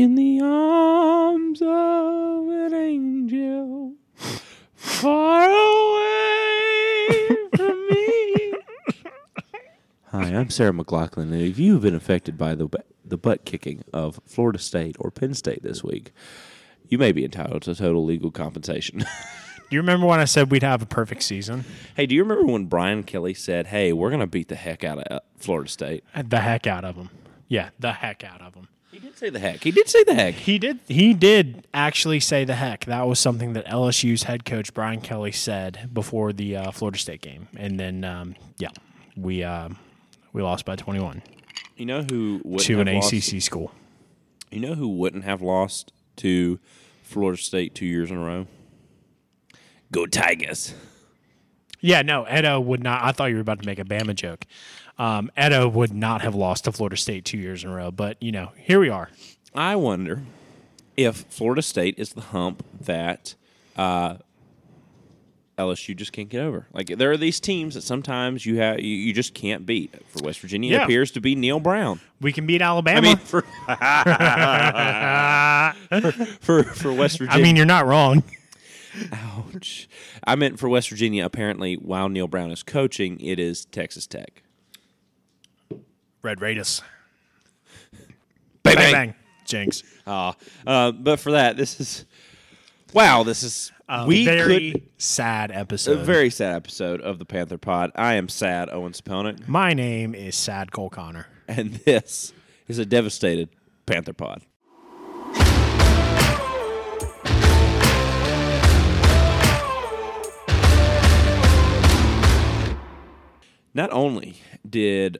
in the arms of an angel, far away from me. Hi, I'm Sarah McLachlan, and if you have been affected by the the butt kicking of Florida State or Penn State this week, you may be entitled to total legal compensation. Do you remember when I said we'd have a perfect season? hey, do you remember when Brian Kelly said, "Hey, we're gonna beat the heck out of uh, Florida State"? The heck out of them. Yeah, the heck out of them. He did say the heck. He did say the heck. He did. He did actually say the heck. That was something that LSU's head coach Brian Kelly said before the uh, Florida State game, and then um, yeah, we uh, we lost by twenty one You know who wouldn't to an lost? ACC school. You know who wouldn't have lost to Florida State two years in a row? Go Tigers. Yeah, no, Edo would not. I thought you were about to make a Bama joke. Um, Edo would not have lost to Florida State two years in a row, but you know, here we are. I wonder if Florida State is the hump that uh, LSU just can't get over. Like there are these teams that sometimes you have you, you just can't beat. For West Virginia, it appears to be Neal Brown. We can beat Alabama. I mean, for for for West Virginia. I mean, you're not wrong. ouch. I meant for West Virginia. Apparently, while Neal Brown is coaching, it is Texas Tech. Red Raiders. Bang, Bang bang. bang. Jinx. Uh, uh, but for that, this is wow. This is we very could sad a episode. very sad episode of the Panther Pod. I am sad, Owen Spelnick, My name is Sad Cole Connor. and this is a devastated Panther Pod. Not only did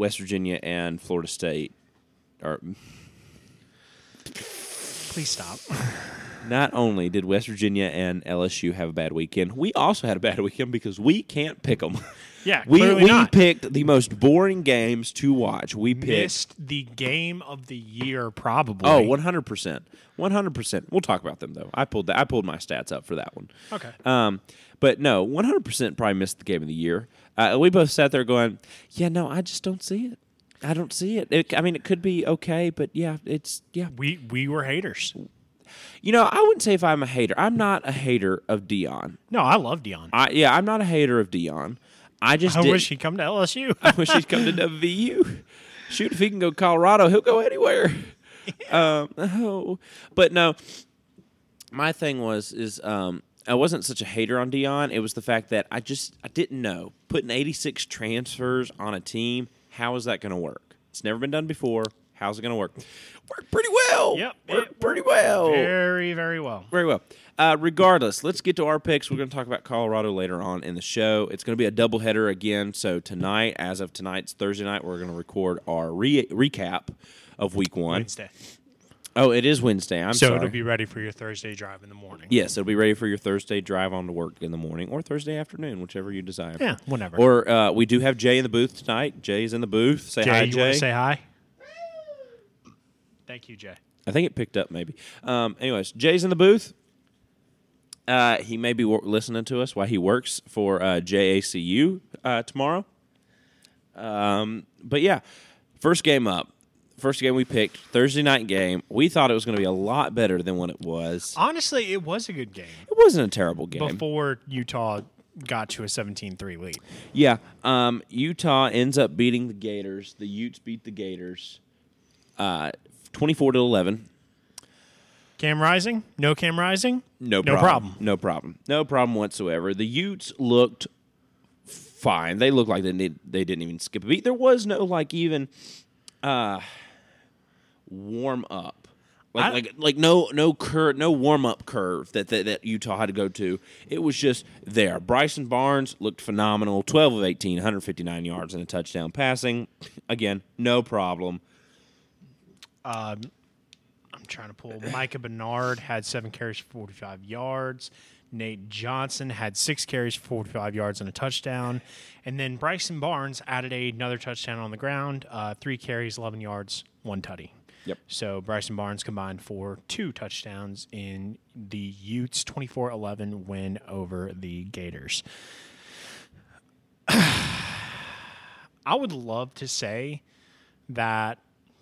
West Virginia and Florida State, or Please stop. not only did West Virginia and LSU have a bad weekend, we also had a bad weekend because we can't pick them. Yeah, we we not. picked the most boring games to watch. We picked Missed the game of the year, probably. oh 100 percent, one hundred percent. We'll talk about them though. I pulled that. I pulled my stats up for that one. Okay. Um, but no, one hundred percent probably missed the game of the year. Uh, we both sat there going, "Yeah, no, I just don't see it. I don't see it. it. I mean, it could be okay, but yeah, it's yeah. we we were haters. You know, I wouldn't say if I'm a hater. I'm not a hater of Deion. No, I love Deion. I yeah, I'm not a hater of Deion. I just I wish he'd come to LSU. I wish he'd come to WVU. Shoot, if he can go Colorado, he'll go anywhere. Um, oh, but no. My thing was is um, I wasn't such a hater on Deion. It was the fact that I just I didn't know putting 86 transfers on a team. How is that going to work? It's never been done before. How's it going to work? Worked pretty well. Yep, worked pretty well. Very, very well. Very well. Uh, regardless, let's get to our picks. We're going to talk about Colorado later on in the show. It's going to be a doubleheader again. So tonight, as of tonight's Thursday night, we're going to record our re- recap of Week One. Wednesday. Oh, it is Wednesday. I'm so sorry. it'll be ready for your Thursday drive in the morning. yes, it'll be ready for your Thursday drive on to work in the morning or Thursday afternoon, whichever you desire. Yeah, whenever. Or uh, we do have Jay in the booth tonight. Jay's in the booth. Say Jay, hi, you Jay. want to say hi? Thank you, Jay. I think it picked up maybe. Um, anyways, Jay's in the booth. Uh, he may be wor- listening to us while he works for uh, JACU uh, tomorrow. Um, but yeah, first game up. First game we picked, Thursday night game. We thought it was going to be a lot better than what it was. Honestly, it was a good game It wasn't a terrible game. before Utah got to a 17-3 lead. Yeah, um, Utah ends up beating the Gators. The Utes beat the Gators, uh, twenty-four to eleven. Cam Rising? No Cam Rising? No No problem. problem. No problem. No problem whatsoever. The Utes looked fine. They looked like they did, they didn't even skip a beat. There was no like even uh warm up. Like I- like like no no curve no warm up curve that, that that Utah had to go to. It was just there. Bryson Barnes looked phenomenal. 12 of 18, 159 yards and a touchdown passing. Again, no problem. Um, I'm trying to pull. Micah Bernard had seven carries for 45 yards. Nate Johnson had six carries for 45 yards and a touchdown. And then Bryson Barnes added another touchdown on the ground, uh, three carries, 11 yards, one tutty. Yep. So Bryson Barnes combined for two touchdowns in the Utes 24 11 win over the Gators. I would love to say that,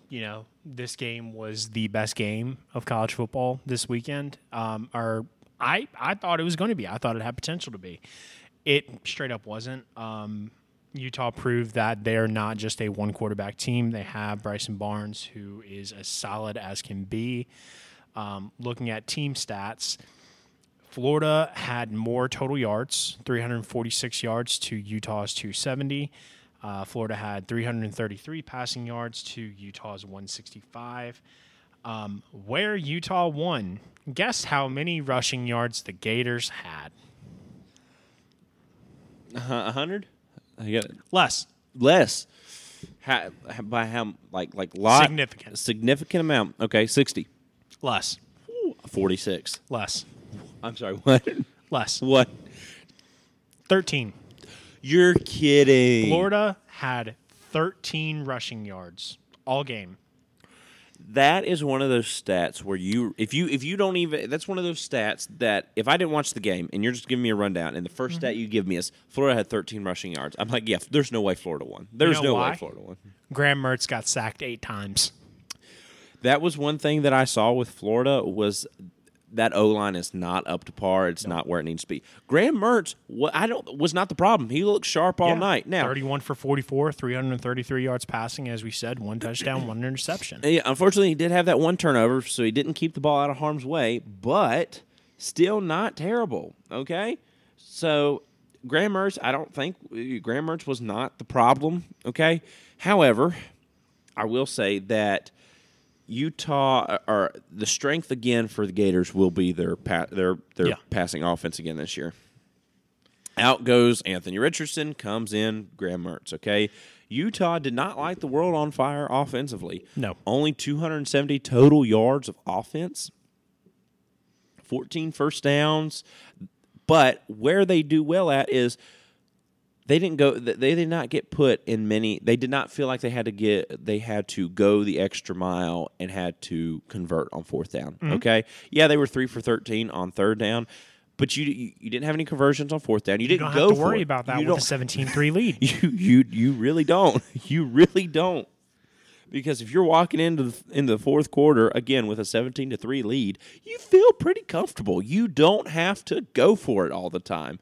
you know, this game was the best game of college football this weekend. Um, or I I thought it was going to be. I thought it had potential to be. It straight up wasn't. Um, Utah proved that they're not just a one quarterback team. They have Bryson Barnes, who is as solid as can be. Um, looking at team stats, Florida had more total yards, 346 yards to Utah's 270. Uh, Florida had 333 passing yards to Utah's 165. Um, where Utah won, guess how many rushing yards the Gators had? A hundred? I got Less. less. How, by how like like lot Significant. significant amount. Okay, sixty. Less. Forty six. Less. I'm sorry. What? Less. What? 13. You're kidding. Florida had 13 rushing yards all game. That is one of those stats where you if you if you don't even that's one of those stats that if I didn't watch the game and you're just giving me a rundown and the 1st stat Mm-hmm. you give me is Florida had 13 rushing yards. I'm like, yeah, there's no way Florida won. There's know no why? way Florida won. Graham Mertz got sacked eight times. That was one thing that I saw with Florida was that O line is not up to par. It's not where it needs to be. Graham Mertz, wa- I don't was not the problem. He looked sharp all Yeah. night. Now, 31 for 44, 333 yards passing, as we said, one touchdown, one interception. Yeah, unfortunately, he did have that one turnover, so he didn't keep the ball out of harm's way, but still not terrible. Okay, so Graham Mertz, I don't think Graham Mertz was not the problem. Okay, however, I will say that Utah uh, or the strength again for the Gators will be their pa- their their Yeah. passing offense again this year. Out goes Anthony Richardson, comes in Graham Mertz. Okay, Utah did not light the world on fire offensively. No. only 270 total yards of offense, 14 first downs. But where they do well at is they didn't go they did not get put in many they did not feel like they had to get they had to go the extra mile and had to convert on fourth down okay? Yeah they were 3 for 13 on third down but you you, didn't have any conversions on fourth down. You, You didn't don't go have to for worry it. about that you with a 17 3 lead. you you you really don't. You really don't. Because if you're walking into the, into the fourth quarter again with a 17 to 3 lead you feel pretty comfortable. You don't have to go for it all the time.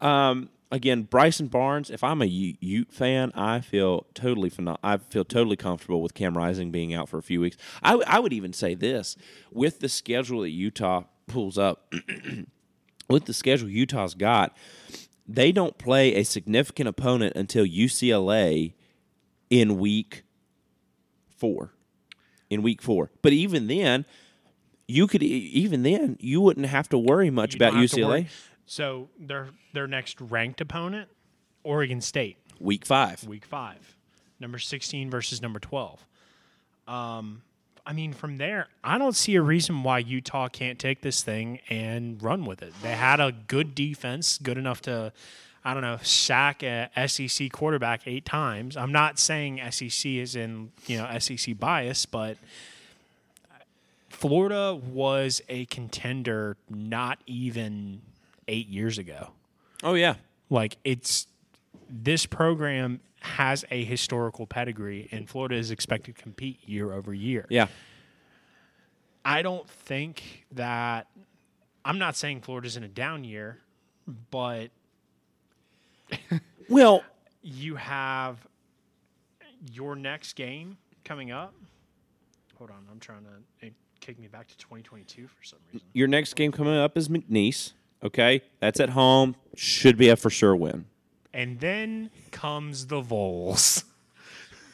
Um, again bryson barnes if i'm a Ute fan i feel totally pheno- i feel totally comfortable with cam rising being out for a few weeks I, w- I would even say this with the schedule that utah pulls up with the schedule utah's got they don't play a significant opponent until UCLA in week four. In week four, but even then, you could even then you wouldn't have to worry much You about don't have to UCLA. So their their next ranked opponent, Oregon State, Week five. week five, number 16 versus number 12. Um, I mean, from there, I don't see a reason why Utah can't take this thing and run with it. They had a good defense, good enough to, I don't know, sack a SEC quarterback eight times. I'm not saying SEC is in you know SEC bias, but Florida was a contender not even eight years ago. Oh yeah, Like it's this program has a historical pedigree, and Florida is expected to compete year over year. yeah. I don't think that I'm not saying Florida's in a down year, but Well, you have your next game coming up. Hold on, I'm trying to it kick me back to 2022 for some reason. your next game coming up is McNeese. Okay, that's at home. Should be a for sure win. And then comes the Vols.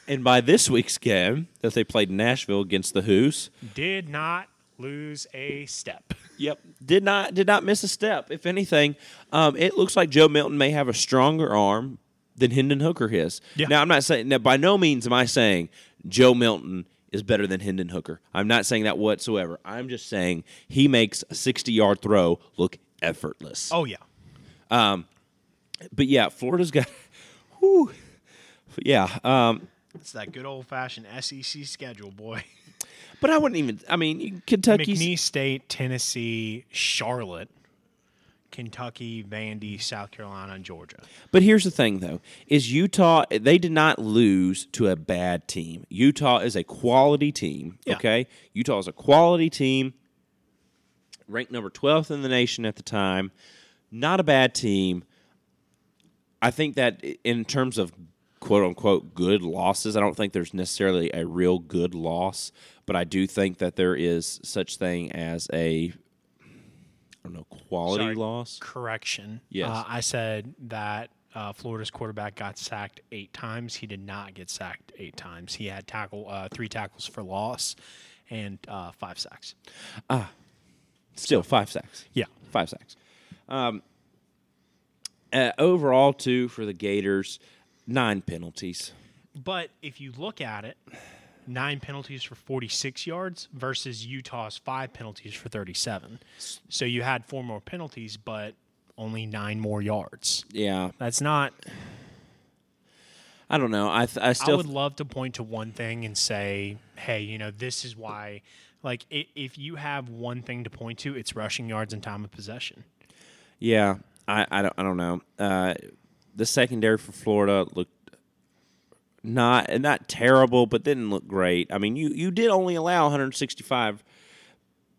And by this week's game that they played Nashville against the Hoos, Did not lose a step. Yep, did not did not miss a step. If anything, um, it looks like Joe Milton may have a stronger arm than Hendon Hooker is. Yeah. Now I'm not saying now by no means am I saying Joe Milton is better than Hendon Hooker. I'm not saying that whatsoever. I'm just saying he makes a 60 yard throw look effortless. Oh yeah. But yeah, Florida's got. Whew, yeah, um, It's that good old fashioned SEC schedule, boy. but I wouldn't even. I mean, Kentucky, McNeese State, Tennessee, Charlotte, Kentucky, Vandy, South Carolina, and Georgia. But here's the thing, though: is Utah? They did not lose to a bad team. Utah is a quality team. Yeah. Okay, Utah is a quality team, ranked number 12th in the nation at the time. Not a bad team. I think that in terms of quote unquote good losses, I don't think there's necessarily a real good loss, but I do think that there is such thing as a I don't know quality Sorry. loss. Correction. Yes. Uh, I said that uh, Florida's quarterback got sacked eight times. He did not get sacked eight times. He had tackle uh, three tackles for loss and uh, five sacks. Still five sacks. Yeah. five sacks. Um, uh, overall, too, for the Gators, nine penalties. But if you look at it, nine penalties for 46 yards versus Utah's five penalties for 37. So you had four more penalties, but only nine more yards. Yeah, That's not. I don't know. I th- I I still would love to point to one thing and say, hey, you know, this is why. Like, i- if you have one thing to point to, it's rushing yards and time of possession. yeah. I, I don't I don't know. Uh, the secondary for Florida looked not not terrible, but didn't look great. I mean, you you did only allow 165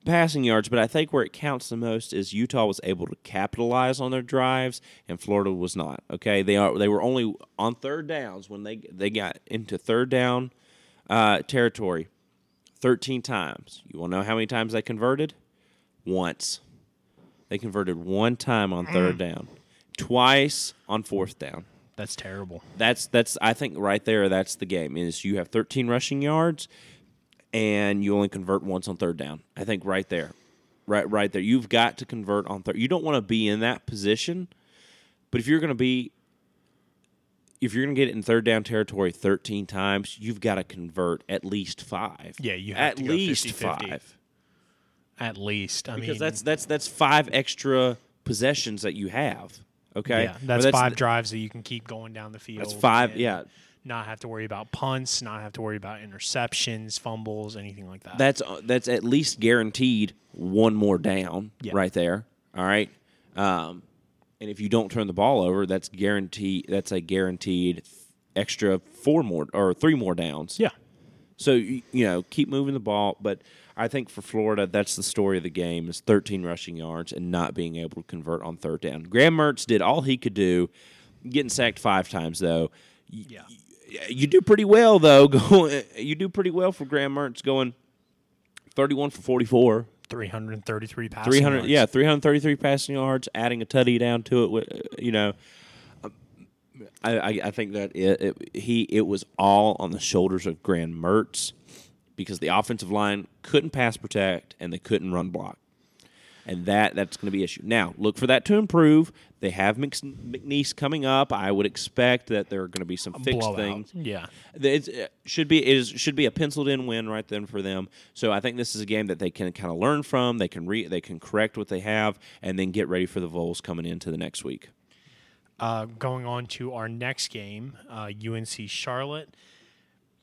passing yards, but I think where it counts the most is Utah was able to capitalize on their drives, and Florida was not. Okay, they are they were only on third downs when they they got into third down uh, territory, thirteen times. You want to know how many times they converted? Once. They converted one time on third down, twice on fourth down That's terrible. that's that's I think right there that's the game is you have 13 rushing yards and you only convert once on third down. I think right there. Right right there. You've got to convert on third. You don't want to be in that position. But if you're going to be if you're going to get it in third down territory 13 times, you've got to convert at least 5. Yeah, you have at least 50-50. 5 At least. I because mean, that's that's that's 5 extra possessions that you have. Okay? yeah, Or that's, five drives that you can keep going down the field. That's 5, and yeah. Not have to worry about punts, not have to worry about interceptions, fumbles, anything like that. that's that's at least guaranteed one more down Yeah. right there. All right, um, and if you don't turn the ball over, that's guaranteed. That's a guaranteed extra four more or three more downs. yeah. So you, you know, keep moving the ball. But I think for Florida, that's the story of the game: is 13 rushing yards and not being able to convert on third down. Graham Mertz did all he could do, getting sacked five times though. Yeah. You do pretty well though. Going, you do pretty well for Graham Mertz going 31 for 44. 333 passing 300 yards. yeah 333 passing yards adding a tutty down to it you know I, I, I think that it, it, he it was all on the shoulders of Graham Mertz because the offensive line couldn't pass protect and they couldn't run block and that that's going to be an issue now look for that to improve they have Mc- McNeese coming up I would expect that there are going to be some fixed Blowout. things Yeah. it uh, should be it is should be a penciled in win right then for them. So I think this is a game that they can kind of learn from. They can re, they can correct what they have and then get ready for the Vols coming into the next week. Uh, going on to our next game, uh, UNC Charlotte.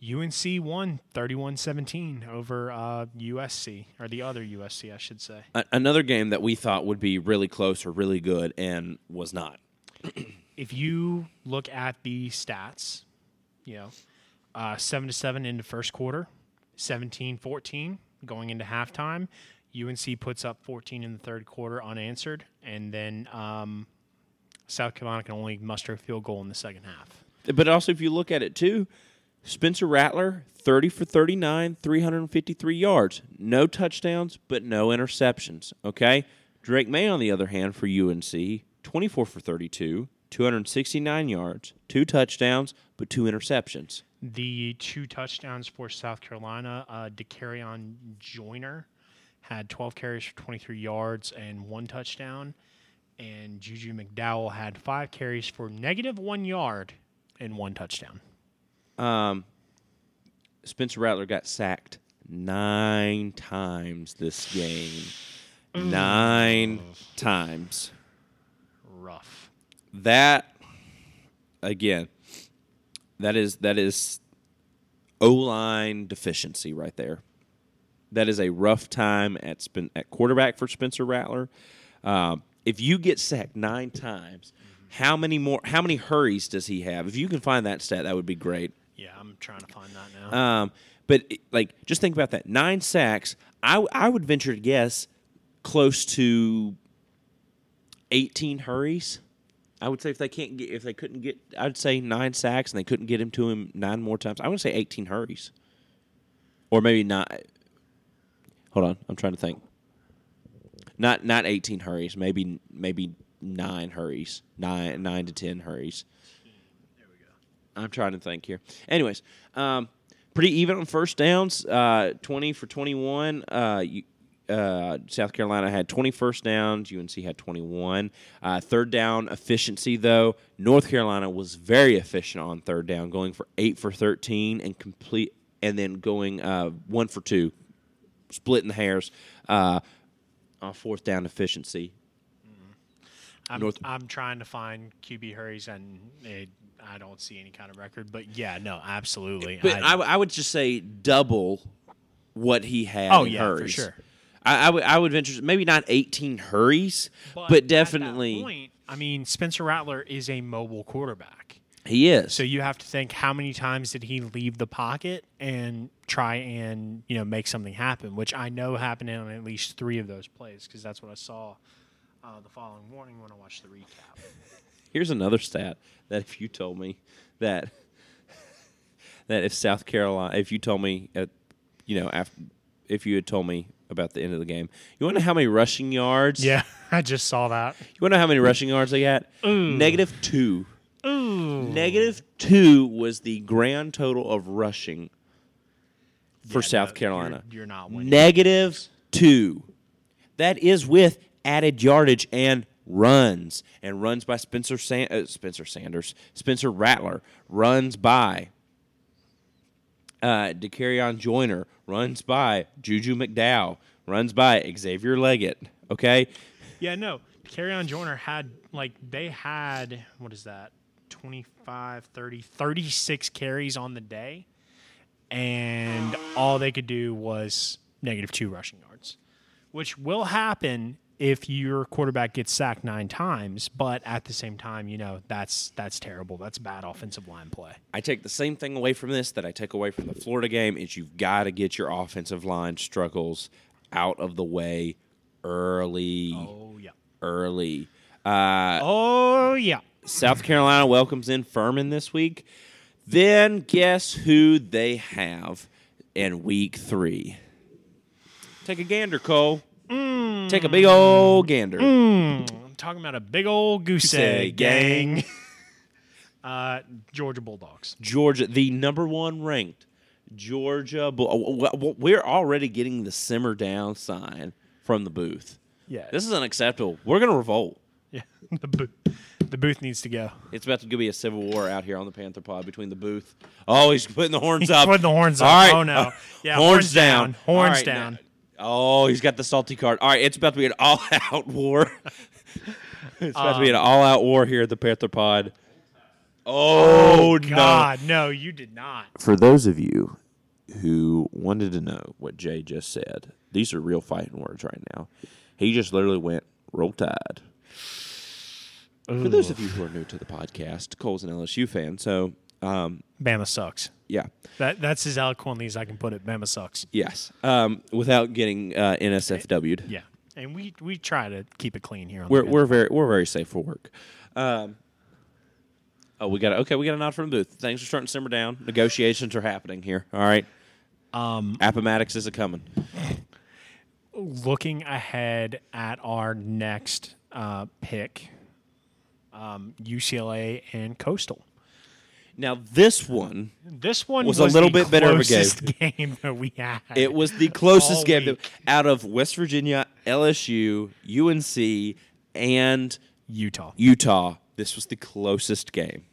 UNC won 31-17 over uh, USC, or the other USC, I should say. A- another game that we thought would be really close or really good and was not. If you look at the stats, you know, uh, 7 to 7 into first quarter, 17-14 going into halftime. UNC puts up 14 in the third quarter unanswered, and then um, South Carolina can only muster a field goal in the second half. But also, if you look at it too, Spencer Rattler, 30 for 39, 353 yards. No touchdowns, but no interceptions. Okay? Drake Maye, on the other hand, for UNC, 24 for 32, 269 yards, two touchdowns, but two interceptions. The two touchdowns for South Carolina, uh, Dakereon Joyner had 12 carries for 23 yards and one touchdown. And Juju McDowell had five carries for negative one yard and one touchdown. Um, Spencer Rattler got sacked nine times this game. Nine times. Rough. that again that is that is o-line deficiency right there that is a rough time at Spen- at quarterback for spencer rattler um, if you get sacked nine times, how many more? How many hurries does he have? If you can find that stat, that would be great. Yeah, I'm trying to find that now. Um, but it- like, just think about that: nine sacks. I I would venture to guess close to eighteen hurries. I would say if they can't get if they couldn't get, I'd say nine sacks and they couldn't get him to him nine more times. I would say eighteen hurries, or maybe not. Hold on, I'm trying to think. Not not eighteen hurries, maybe maybe nine hurries, nine nine to ten hurries. I'm trying to think here. Anyways, um, pretty even on first downs. Uh, 20 for 21. Uh, you, uh, South Carolina had 20 first downs. UNC had 21. Uh, third down efficiency, though, North Carolina was very efficient on third down, going for eight for 13 and complete, and then going uh, one for two, splitting the hairs uh, on fourth down efficiency. I'm, North- I'm trying to find QB hurries, and it, I don't see any kind of record. But yeah, no, absolutely. But I, I would just say double what he had. Oh, in yeah, for sure. I, I would I would venture maybe not 18 hurries, but, that definitely point, I mean, Spencer Rattler is a mobile quarterback. he is. So you have to think how many times did he leave the pocket and try and you know make something happen, which I know happened on at least three of those plays because that's what I saw uh, the following morning when I watched the recap. Here's another stat that if you told me that that if South Carolina, if you told me at you know after if you had told me about the end of the game, you want to know how many rushing yards? Yeah, I just saw that. You want to know how many rushing yards they got? Negative two. Negative two was the grand total of rushing for Yeah, South no, Carolina. you're, you're not winning. Negative two. That is with added yardage and runs, and runs by Spencer San- uh, Spencer Sanders, Spencer Rattler, runs by uh, Dakereon Joyner, runs by Juju McDowell, runs by Xavier Legette. Okay, Yeah, no. Dakereon Joyner had like they had what is that? 25, 30, 36 carries on the day and all they could do was negative 2 rushing yards, which will happen if your quarterback gets sacked 9 times, but at the same time, you know, that's that's terrible. That's bad offensive line play. I take the same thing away from this that I take away from the Florida game is you've got to get your offensive line struggles out of the way early, Oh yeah. early. Uh, Oh yeah. South Carolina welcomes in Furman this week. Then guess who they have in week three? Take a gander, Cole. Take a big old gander. I'm talking about a big old goose Goose egg gang. uh, Georgia Bulldogs. Georgia, the number one ranked Georgia. Bull- w- We're already getting the simmer down sign from the booth. Yeah. This is unacceptable. We're going to revolt. yeah. The booth. The booth needs to go. It's about to be a civil war out here on the Panther Pod between the booth. Oh, he's putting the horns up. putting the horns All up. right. Oh, no. Uh, Yeah, horns, horns down. down. Horns All right, down. now- oh, he's got the salty card. All right, it's about to be an all-out war. it's about to be an Um, all-out war here at the Panther Pod. Oh, no. God, no, you did not. For those of you who wanted to know what Jay just said, these are real fighting words right now. He just literally went roll tide. For those of you who are new to the podcast, Cole's an LSU fan, so um, Bama sucks. Yeah, That that's as eloquently as I can put it. Bama sucks. yes, um, without getting uh, NSFW'd. Yeah, and we we try to keep it clean here. On We're the we're very we're very safe for work. Um, oh, we got okay. We got a nod from the booth. Things are starting to simmer down. Negotiations are happening here. All right. Um, Appomattox is a coming. looking ahead at our next uh, pick, um, UCLA and Coastal. Now this one, This one Was was, a little bit better of a closest game that we had. it was the closest game that- out of West Virginia, LSU, UNC, and Utah. Utah. This was the closest game.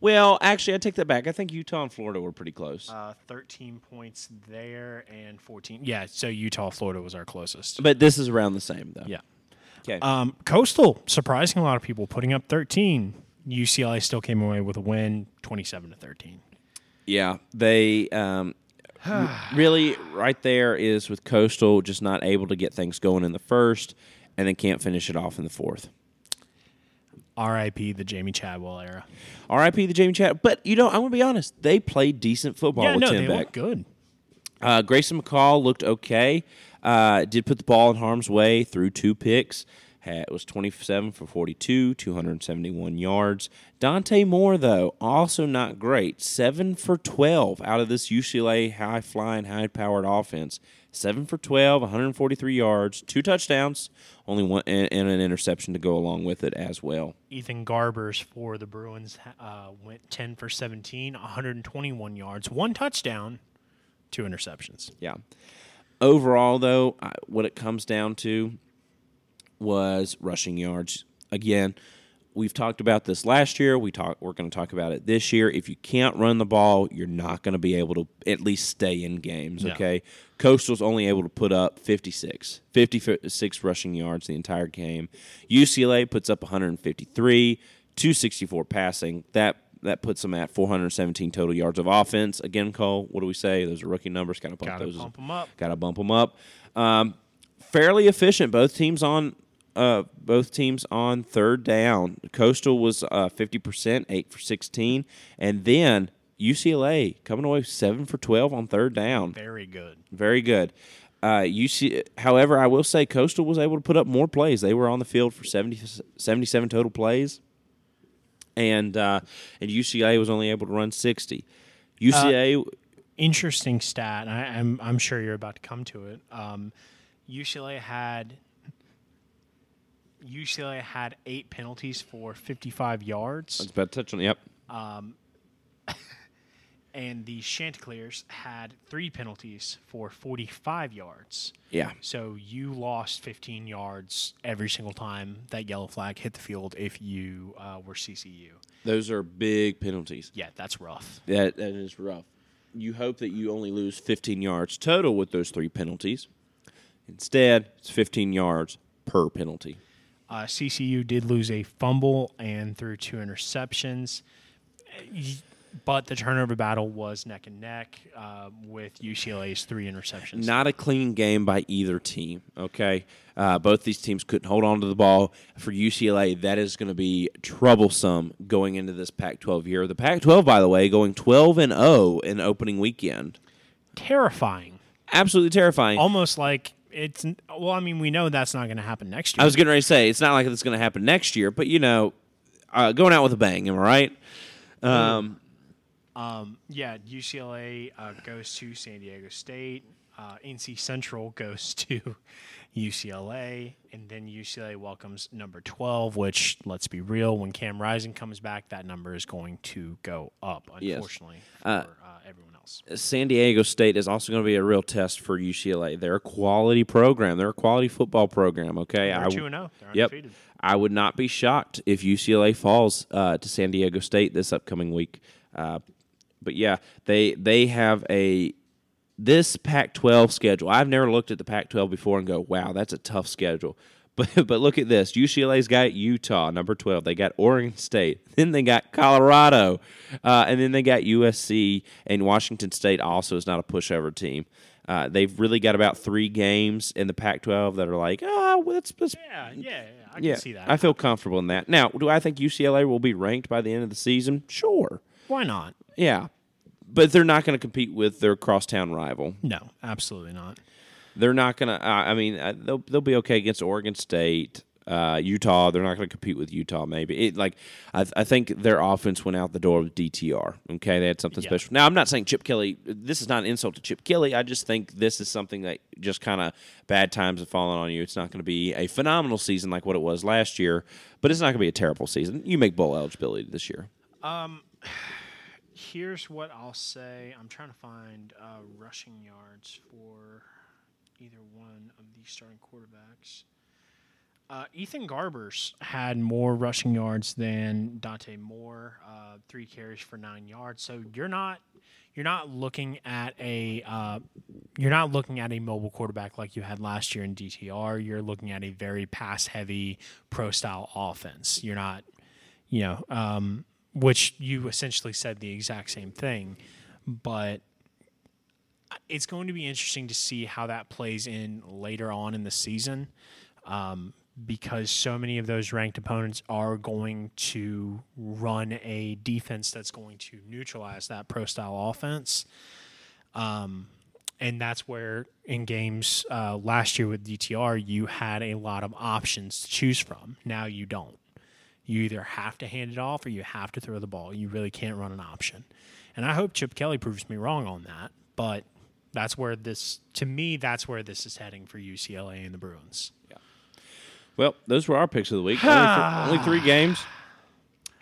Well, actually, I take that back. I think Utah and Florida were pretty close. Uh, 13 points there and 14. Yeah, so Utah, Florida was our closest. but this is around the same, though. Yeah. Okay. Um, Coastal, surprising a lot of people, putting up 13. UCLA still came away with a win, 27 to 13. Yeah, they um, really right there is with Coastal just not able to get things going in the first, and then can't finish it off in the fourth. R.I.P. the Jamey Chadwell era. R.I.P. the Jamey Chad. But you know, I'm gonna be honest. They played decent football yeah, with no, Tim they Beck. look good. Uh, Grayson McCall looked okay. Uh, did put the ball in harm's way through two picks. Had, was 27 for 42, 271 yards. Dante Moore, though, also not great. 7 for 12 out of this UCLA high flying, high powered offense. 7 for 12, 143 yards, two touchdowns, only one, and, and an interception to go along with it as well. Ethan Garbers for the Bruins uh, went 10 for 17, 121 yards, one touchdown, two interceptions. Yeah. Overall, though, I, what it comes down to was rushing yards. Again, we've talked about this last year. We talk. We're going to talk about it this year. If you can't run the ball, you're not going to be able to at least stay in games. Okay. Coastal's only able to put up 56, 56 rushing yards the entire game. UCLA puts up 153, 264 passing. That that puts them at 417 total yards of offense. Again, Cole, what do we say? Those are rookie numbers. Got to bump Gotta those. pump 'em up. Got to bump them up. Um, fairly efficient. Both teams on. Uh, both teams on third down. Coastal was uh, 50%, 8 for 16. And then UCLA coming away 7 for 12 on third down. Very good. Very good. Uh, UC, however, I will say Coastal was able to put up more plays. They were on the field for 70, 77 total plays, and uh, and UCLA was only able to run sixty. UCLA, Interesting stat. I, I'm I'm sure you're about to come to it. Um, UCLA had UCLA had eight penalties for 55 yards. it's about to touch on. Yep, and the Chanticleers had three penalties for 45 yards. yeah, So you lost 15 yards every single time that yellow flag hit the field if you uh, were CCU. those are big penalties. Yeah, that's rough. That that is rough. You hope that you only lose fifteen yards total with those three penalties. Instead, it's fifteen yards per penalty. Uh, CCU did lose a fumble and threw two interceptions, but the turnover battle was neck and neck uh, with UCLA's three interceptions. Not a clean game by either team. Okay, uh, both these teams couldn't hold on to the ball. For UCLA, that is going to be troublesome going into this Pac-12 year. The Pac-12, by the way, going 12 and 0 in opening weekend. Terrifying. Absolutely terrifying. Almost like it's. Well, I mean, we know that's not going to happen next year. I was getting ready to say it's not like it's going to happen next year, but you know, uh, going out with a bang. Am I right? Um, Um, yeah, UCLA uh, goes to San Diego State. Uh, NC Central goes to UCLA, and then UCLA welcomes number 12, which, let's be real, when Cam Rising comes back, that number is going to go up, Yes. unfortunately, for Uh, uh, everyone else. San Diego State is also going to be a real test for UCLA. They're a quality program. They're a quality football program. Okay, They're I- 2 0. They're Yep. undefeated. I would not be shocked if UCLA falls uh, to San Diego State this upcoming week. Uh, but yeah, they they have a this Pac-12 schedule. I've never looked at the Pac-12 before and go, "Wow, that's a tough schedule." But but look at this. UCLA's got Utah, number 12. They got Oregon State. Then they got Colorado. Uh, and then they got USC and Washington State also is not a pushover team. Uh, they've really got about three games in the Pac-12 that are like, oh, well, let's, let's Yeah, yeah, yeah, I yeah, see that. I feel comfortable in that. Now, do I think UCLA will be ranked by the end of the season? Sure. Why not? Yeah. But they're not going to compete with their crosstown rival. No, absolutely not. They're not going to. I mean, uh, they'll they'll be okay against Oregon State, uh, Utah. They're not going to compete with Utah. Maybe it like I, I think their offense went out the door with DTR. Okay, they had something Yeah. special. Now, I'm not saying Chip Kelly. This is not an insult to Chip Kelly. I just think this is something that just kind of bad times have fallen on you. It's not going to be a phenomenal season like what it was last year, but it's not going to be a terrible season. You make bowl eligibility this year. Um, Here's what I'll say. I'm trying to find uh, rushing yards for either one of these starting quarterbacks. Uh, Ethan Garbers had more rushing yards than Dante Moore, uh, three carries for nine yards. So you're not you're not looking at a uh, you're not looking at a mobile quarterback like you had last year in DTR. You're looking at a very pass heavy pro style offense. You're not you know, um, which you essentially said the exact same thing, but it's going to be interesting to see how that plays in later on in the season, um, because so many of those ranked opponents are going to run a defense that's going to neutralize that pro style offense. Um, and that's where in games uh, last year with DTR, you had a lot of options to choose from. Now you don't. You either have to hand it off or you have to throw the ball. You really can't run an option. And I hope Chip Kelly proves me wrong on that. But that's where this, to me, that's where this is heading for UCLA and the Bruins. Yeah. Well, those were our picks of the week. only, th- only three games.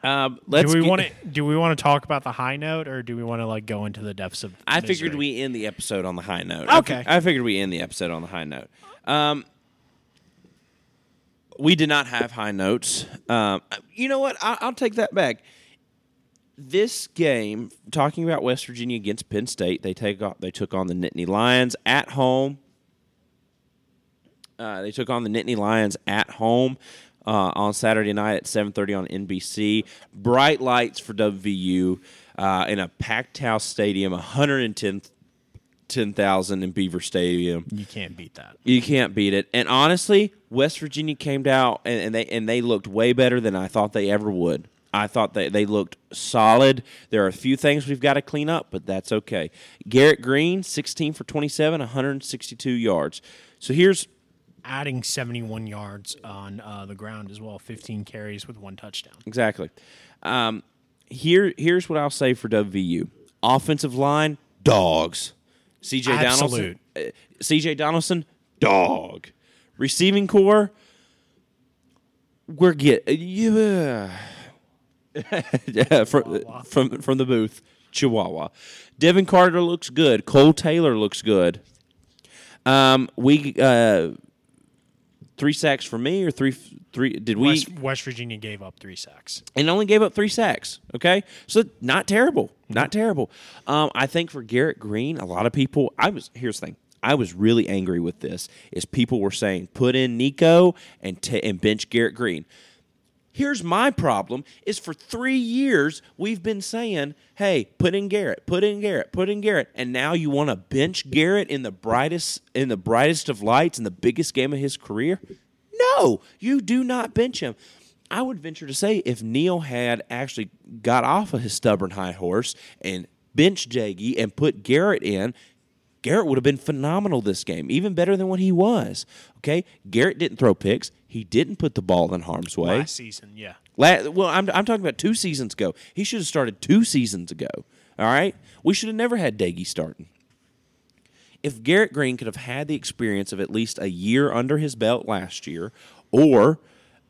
Um, let's do we want to do we want to talk about the high note or do we want to like go into the depths of I figured we end the episode on the high note. Okay. I, figured we end the episode on the high note. Um, we did not have high notes. Um, you know what? I, I'll take that back. This game, talking about West Virginia against Penn State, they take off, they took on the Nittany Lions at home. Uh, they took on the Nittany Lions at home uh, on Saturday night at 7:30 on NBC. Bright lights for WVU uh, in a packed house stadium, 110 10,000 in Beaver Stadium. you can't beat that. You can't beat it. And honestly, West Virginia came out and, and they and they looked way better than I thought they ever would. I thought they, they looked solid. There are a few things we've got to clean up, but that's okay. Garrett Greene, 16 for 27, 162 yards. So here's Adding 71 yards on uh, the ground as well, 15 carries with one touchdown. Exactly. Um, here, here's what I'll say for WVU: offensive line, dogs. CJ Donaldson, uh, CJ Donaldson, dog. Receiving corps, we're get yeah. Yeah, from, from from the booth, Chihuahua. Devin Carter looks good. Kole Taylor looks good. Um, we uh, three sacks for me or three three? Did we? West, West Virginia gave up three sacks. and only gave up three sacks. Okay, so not terrible, not terrible. Um, I think for Garrett Greene, a lot of people. I was here's the thing. I was really angry with this. Is people were saying put in Nico and ta and bench Garrett Greene. Here's my problem: is for three years we've been saying, "Hey, put in Garrett, put in Garrett, put in Garrett," and now you want to bench Garrett in the brightest in the brightest of lights in the biggest game of his career. No, you do not bench him. I would venture to say if Neal had actually got off of his stubborn high horse and benched Jaggy and put Garrett in, Garrett would have been phenomenal this game, even better than what he was. Okay, Garrett didn't throw picks. He didn't put the ball in harm's way. Last season, yeah. La- well, I'm, I'm talking about two seasons ago. He should have started two seasons ago. All right? We should have never had Daggy starting. If Garrett Greene could have had the experience of at least a year under his belt last year, or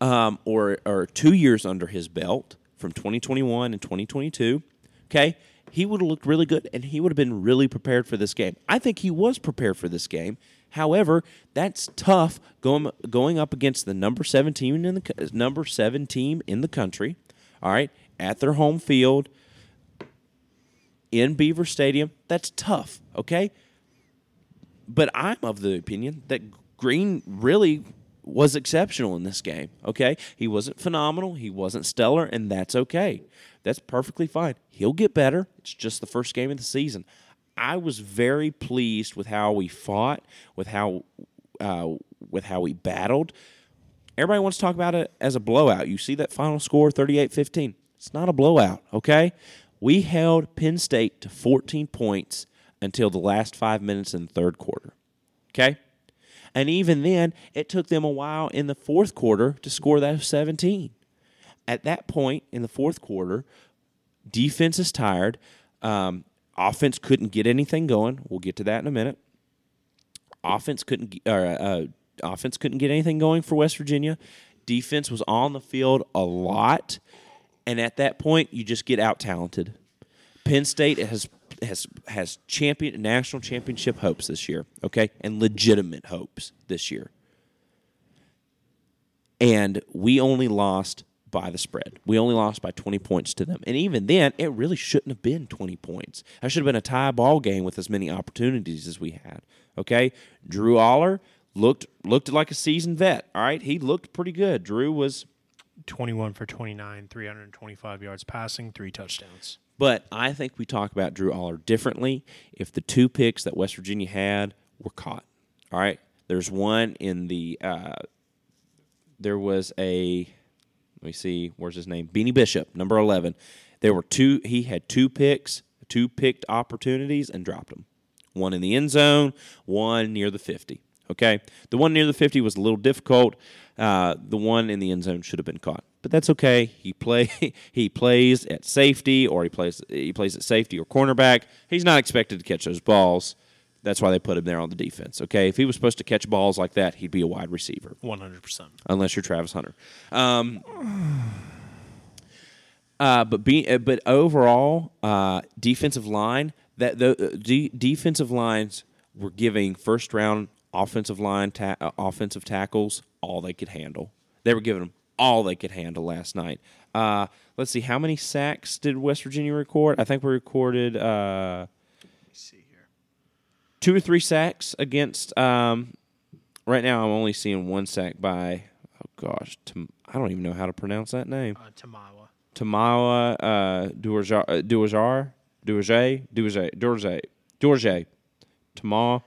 um, or or two years under his belt from 2021 and 2022, okay, he would have looked really good and he would have been really prepared for this game. I think he was prepared for this game. However, that's tough going going up against the number seven team in the number seven team in the country. All right, at their home field in Beaver Stadium. That's tough. Okay, but I'm of the opinion that Greene really was exceptional in this game. Okay, he wasn't phenomenal, he wasn't stellar, and that's okay. That's perfectly fine. He'll get better. It's just the first game of the season. I was very pleased with how we fought, with how uh, with how we battled. Everybody wants to talk about it as a blowout. You see that final score 38-15. It's not a blowout, okay? We held Penn State to 14 points until the last 5 minutes in the third quarter. Okay? And even then, it took them a while in the fourth quarter to score that 17. At that point in the fourth quarter, defense is tired. Um, offense couldn't get anything going. We'll get to that in a minute. Offense couldn't or, uh, offense couldn't get anything going for West Virginia. Defense was on the field a lot, and at that point, you just get out talented. Penn State has has has champion national championship hopes this year, okay, and legitimate hopes this year. And we only lost by the spread. We only lost by 20 points to them. And even then, it really shouldn't have been 20 points. That should have been a tie ball game with as many opportunities as we had. Okay? Drew Allar looked looked like a seasoned vet. All right? He looked pretty good. Drew was 21 for 29, 325 yards passing, three touchdowns. But I think we talk about Drew Allar differently if the two picks that West Virginia had were caught. All right, there's one in the uh, there was a let me see, where's his name? Beanie Bishop, number eleven. There were two. He had two picks, two picked opportunities, and dropped them. One in the end zone, one near the fifty. Okay, the one near the fifty was a little difficult. Uh, the one in the end zone should have been caught, but that's okay. He play he plays at safety, or he plays he plays at safety or cornerback. He's not expected to catch those balls. That's why they put him there on the defense. Okay, if he was supposed to catch balls like that, he'd be a wide receiver, One hundred percent. unless you're Travis Hunter. Um, uh, but be, uh, but overall, uh, defensive line that the uh, de- defensive lines were giving first round offensive line ta- uh, offensive tackles all they could handle. They were giving them all they could handle last night. Uh, let's see, how many sacks did West Virginia record? I think we recorded. Uh. Two or three sacks against. Um, right now, I'm only seeing one sack by. Oh gosh, Tam, I don't even know how to pronounce that name. Uh, Tamawa. Tamawa uh, Duajar, uh, Duajar, Duajar, Duajar, Tama,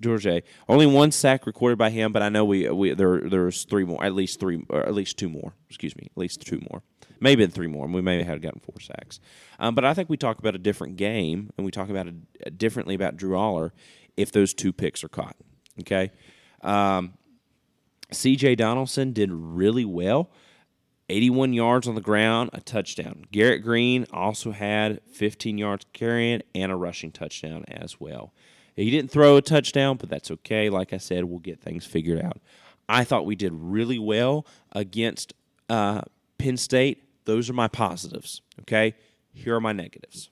Duajar. Only one sack recorded by him, but I know we we there there's three more, at least three, or at least two more. Excuse me, at least two more. Maybe three more. And we may have gotten four sacks. Um, but I think we talk about a different game, and we talk about it differently about Drew Allar if those two picks are caught. Okay. Um, CJ Donaldson did really well. 81 yards on the ground, a touchdown. Garrett Greene also had 15 yards carrying and a rushing touchdown as well. He didn't throw a touchdown, but that's okay. Like I said, we'll get things figured out. I thought we did really well against uh, Penn State. Those are my positives. Okay, here are my negatives.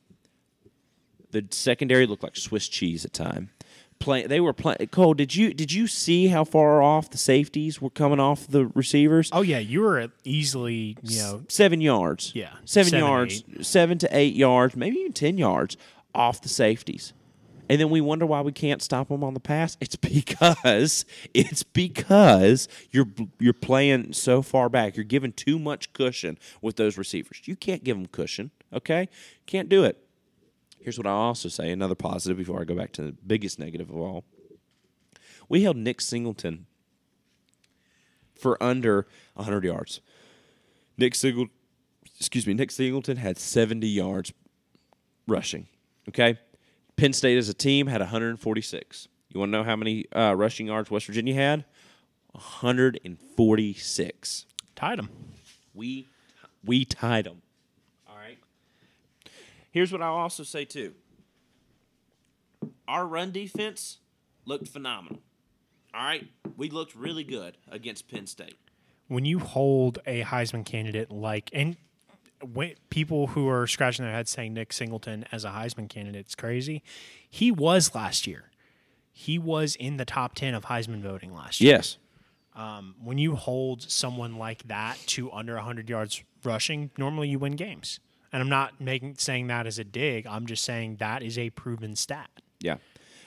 The secondary looked like Swiss cheese at time. Play, they were playing. Cole, did you did you see how far off the safeties were coming off the receivers? Oh yeah, you were easily you know seven yards. Yeah, seven, seven, yards, seven to eight yards, maybe even ten yards off the safeties. And then we wonder why we can't stop them on the pass. It's because it's because you're you're playing so far back. You're giving too much cushion with those receivers. You can't give them cushion. Okay, can't do it. Here's what I also say. Another positive before I go back to the biggest negative of all. We held Nick Singleton for under 100 yards. Nick Singleton, excuse me, Nick Singleton had 70 yards rushing. Okay, Penn State as a team had 146. You want to know how many uh, rushing yards West Virginia had? 146. tied them. We we tied them. All right. Here's what I'll also say too. Our run defense looked phenomenal. All right, we looked really good against Penn State. When you hold a Heisman candidate like and when, people who are scratching their heads saying Nick Singleton as a Heisman candidate, it's crazy. He was last year. He was in the top ten of Heisman voting last year. Yes. When you hold someone like that to under 100 yards rushing, normally you win games. And I'm not making saying that as a dig. I'm just saying that is a proven stat. Yeah.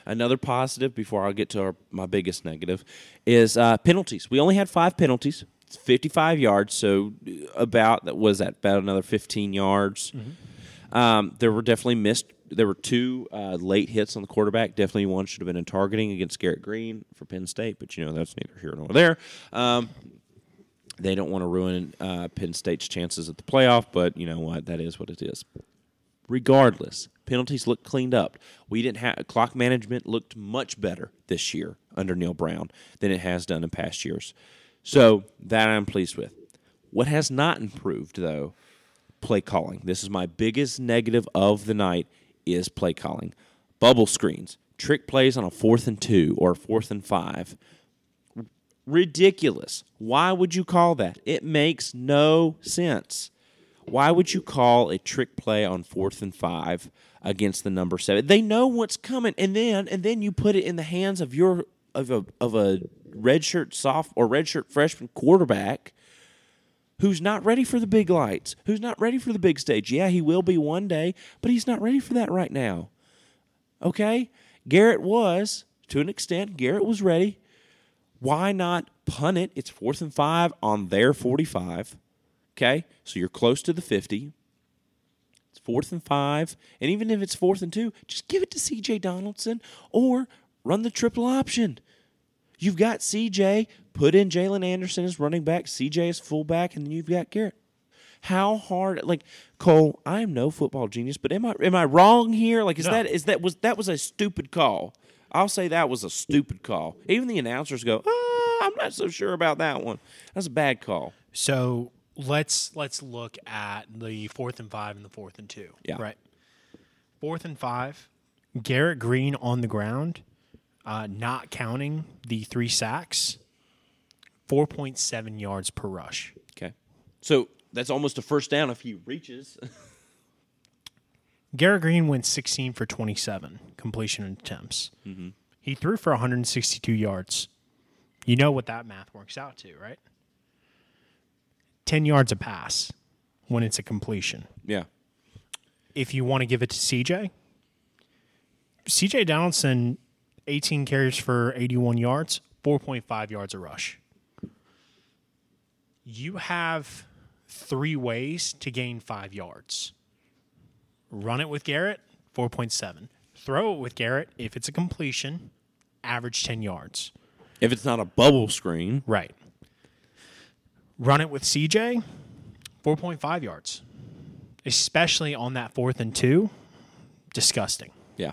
Another positive before I get to our, my biggest negative is uh, penalties. We only had five penalties. It's 55 yards, so about that was that about another 15 yards. Um, there were definitely missed. There were two uh, late hits on the quarterback. Definitely one should have been in targeting against Garrett Greene for Penn State, but you know that's neither here nor there. Um, they don't want to ruin uh, Penn State's chances at the playoff, but you know what? That is what it is regardless, penalties looked cleaned up. We didn't have clock management looked much better this year under Neal Brown than it has done in past years. So that I'm pleased with. What has not improved though, play calling. This is my biggest negative of the night is play calling. Bubble screens, trick plays on a fourth and two or a fourth and five ridiculous. Why would you call that? It makes no sense. Why would you call a trick play on fourth and five against the number seven? They know what's coming, and then and then you put it in the hands of your of a of a redshirt soft or redshirt freshman quarterback who's not ready for the big lights, who's not ready for the big stage. Yeah, he will be one day, but he's not ready for that right now. Okay? Garrett was, to an extent, Garrett was ready. Why not punt it? It's fourth and five on their 45. Okay? So you're close to the 50. It's fourth and five. And even if it's fourth and two, just give it to CJ Donaldson or run the triple option. You've got CJ, put in Jalen Anderson as running back, CJ as fullback, and then you've got Garrett. How hard like Cole, I am no football genius, but am I am I wrong here? Like is No. that is that was that was a stupid call. I'll say that was a stupid call. Even the announcers go, oh, I'm not so sure about that one. That's a bad call. So let's let's look at the fourth and five and the fourth and two. Yeah. Right. Fourth and five, Garrett Greene on the ground, uh, not counting the three sacks, four point seven yards per rush. Okay. So that's almost a first down if he reaches. Garrett Greene went 16 for 27 completion attempts. He threw for 162 yards. You know what that math works out to, right? 10 yards a pass when it's a completion. yeah. If you want to give it to CJ, CJ Donaldson, 18 carries for 81 yards, 4.5 yards a rush. You have three ways to gain five yards. Run it with Garrett, 4.7. Throw it with Garrett if it's a completion, average 10 yards. If it's not a bubble screen, Right. Run it with CJ, 4.5 yards. Especially on that fourth and two. Disgusting. Yeah. Yeah.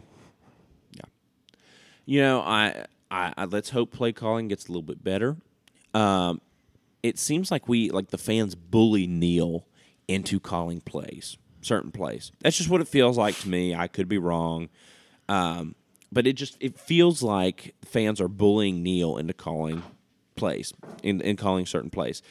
You know, I, I, I let's hope play calling gets a little bit better. Um, it seems like we like the fans bully Neal into calling plays, certain plays. That's just what it feels like to me. I could be wrong. Um, but it just it feels like fans are bullying Neal into calling plays, in, in calling certain plays.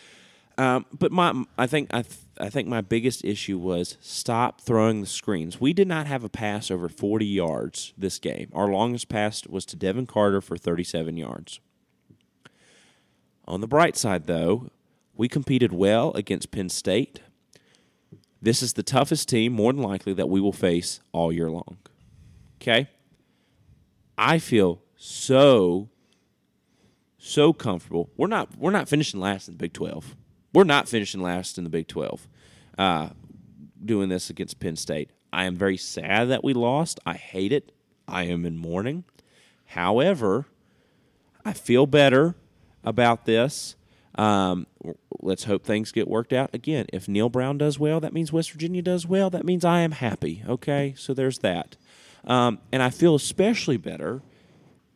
Um, but my, I think I, th- I think my biggest issue was stop throwing the screens. We did not have a pass over 40 yards this game. Our longest pass was to Devin Carter for 37 yards. On the bright side, though, we competed well against Penn State. This is the toughest team, more than likely, that we will face all year long. Okay? I feel so so comfortable. We're not we're not finishing last in the Big Twelve. We're not finishing last in the Big Twelve. Uh, doing this against Penn State. I am very sad that we lost. I hate it. I am in mourning. However, I feel better about this. Um, let's hope things get worked out. Again, if Neal Brown does well, that means West Virginia does well. That means I am happy. Okay, so there's that. Um, and I feel especially better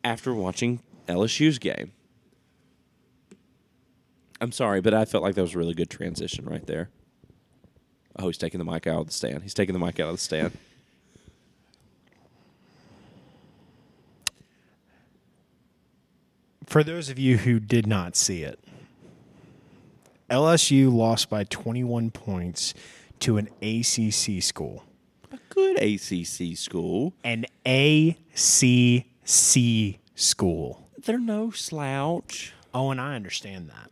after watching LSU's game. I'm sorry, but I felt like that was a really good transition right there. Oh, he's taking the mic out of the stand. He's taking the mic out of the stand. For those of you who did not see it, LSU lost by 21 points to an ACC school. A good ACC school. An ACC school. They're no slouch. Oh, and I understand that.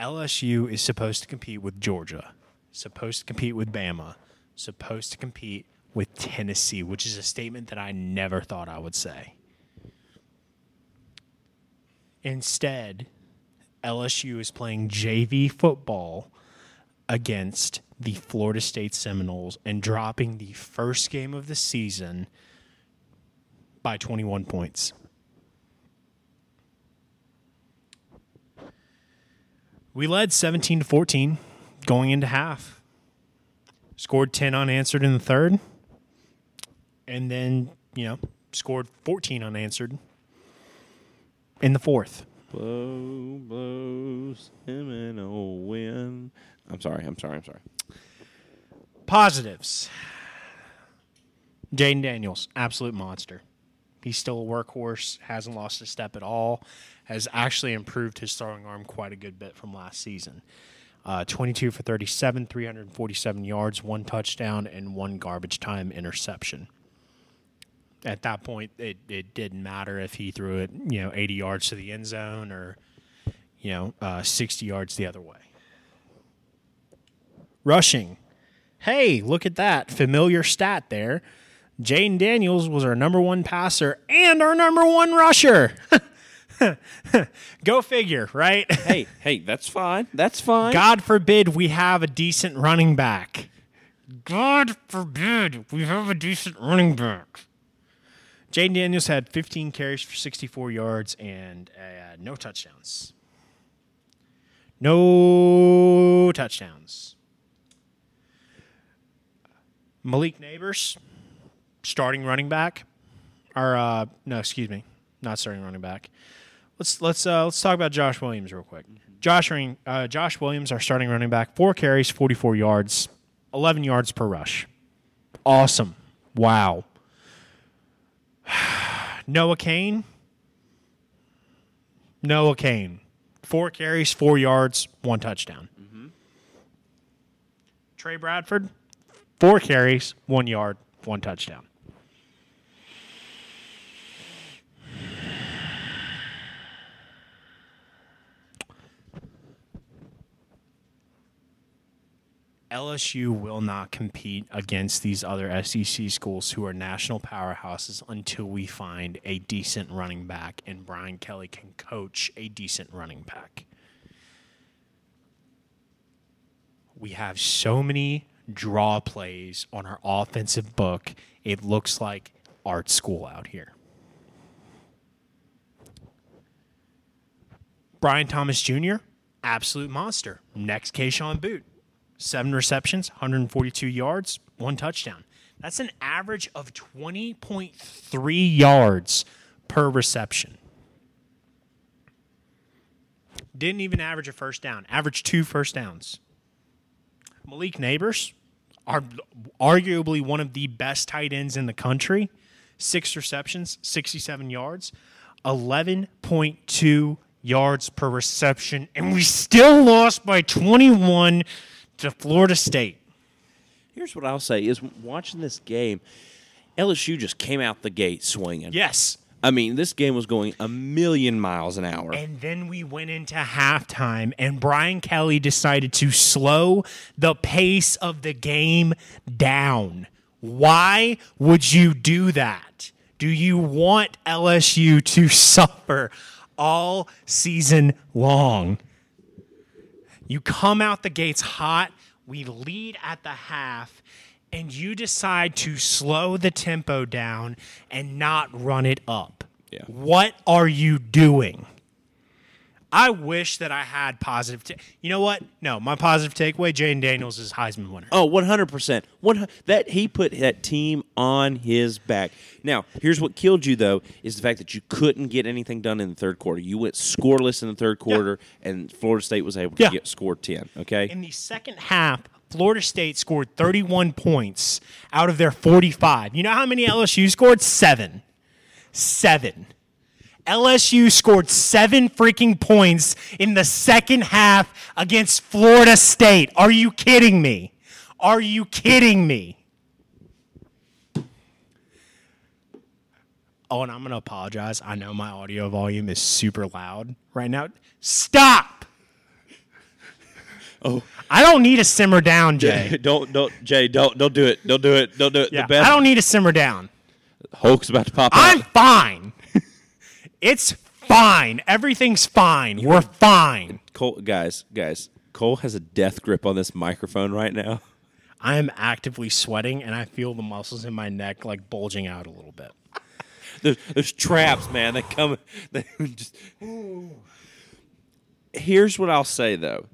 LSU is supposed to compete with Georgia, supposed to compete with Bama, supposed to compete with Tennessee, which is a statement that I never thought I would say. Instead, LSU is playing JV football against the Florida State Seminoles and dropping the first game of the season by 21 points. We led 17 to 14 going into half. Scored 10 unanswered in the third. And then, you know, scored 14 unanswered in the fourth. Blow, blow, Seminole win. I'm sorry. I'm sorry. I'm sorry. Positives. Jayden Daniels, absolute monster. He's still a workhorse, hasn't lost a step at all, has actually improved his throwing arm quite a good bit from last season. Uh, 22 for 37, 347 yards, one touchdown, and one garbage time interception. At that point, it, it didn't matter if he threw it, you know, 80 yards to the end zone or, you know, uh, 60 yards the other way. Rushing, hey, look at that familiar stat there. Jayden Daniels was our number one passer and our number one rusher. Go figure, right? hey, hey, that's fine. That's fine. God forbid we have a decent running back. God forbid we have a decent running back. Jayden Daniels had 15 carries for 64 yards and uh, no touchdowns. No touchdowns. Malik Nabers, starting running back, or uh, no, excuse me, not starting running back. Let's let's uh, let's talk about Josh Williams real quick. Josh uh, Josh Williams, our starting running back, four carries, 44 yards, 11 yards per rush. Awesome. Wow. Noah Cain. Noah Cain. Four carries, four yards, one touchdown. Trey Bradford, four carries, one yard, one touchdown. LSU will not compete against these other SEC schools who are national powerhouses until we find a decent running back and Brian Kelly can coach a decent running back. We have so many draw plays on our offensive book, it looks like art school out here. Brian Thomas Jr., absolute monster. Next Kayshon Boutte seven receptions, 142 yards, one touchdown. That's an average of 20.3 yards per reception. Didn't even average a first down, averaged two first downs. Malik Nabers are arguably one of the best tight ends in the country. Six receptions, 67 yards, 11.2 yards per reception, and we still lost by 21 to Florida State. Here's what I'll say: is watching this game, LSU just came out the gate swinging. Yes. I mean, this game was going a million miles an hour. And then we went into halftime, and Brian Kelly decided to slow the pace of the game down. Why would you do that? Do you want LSU to suffer all season long? You come out the gates hot. We lead at the half, and you decide to slow the tempo down and not run it up. Yeah. What are you doing? I wish that I had positive. Ta- you know what? No, my positive takeaway: Jayden Daniels is Heisman winner. Oh, 100%. One, that he put that team on his back. Now, here's what killed you though is the fact that you couldn't get anything done in the third quarter. You went scoreless in the third quarter and Florida State was able to Yeah. get score 10, okay? In the second half, Florida State scored 31 points out of their 45. You know how many LSU scored? Seven. Seven. LSU scored seven freaking points in the second half against Florida State. Are you kidding me? Are you kidding me? Oh, and I'm going to apologize. I know my audio volume is super loud right now. Stop! Oh. I don't need to simmer down, Jay. don't don't Jay, don't don't do it. Don't do it. Don't do it. Yeah, the best I don't need to simmer down. Hulk's about to pop I'm out. fine. It's fine. Everything's fine. We're fine. Cole guys, guys. Cole has a death grip on this microphone right now. I am actively sweating and I feel the muscles in my neck like bulging out a little bit. There's, there's traps, man. They come. They just. Here's what I'll say though: